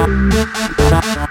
Thank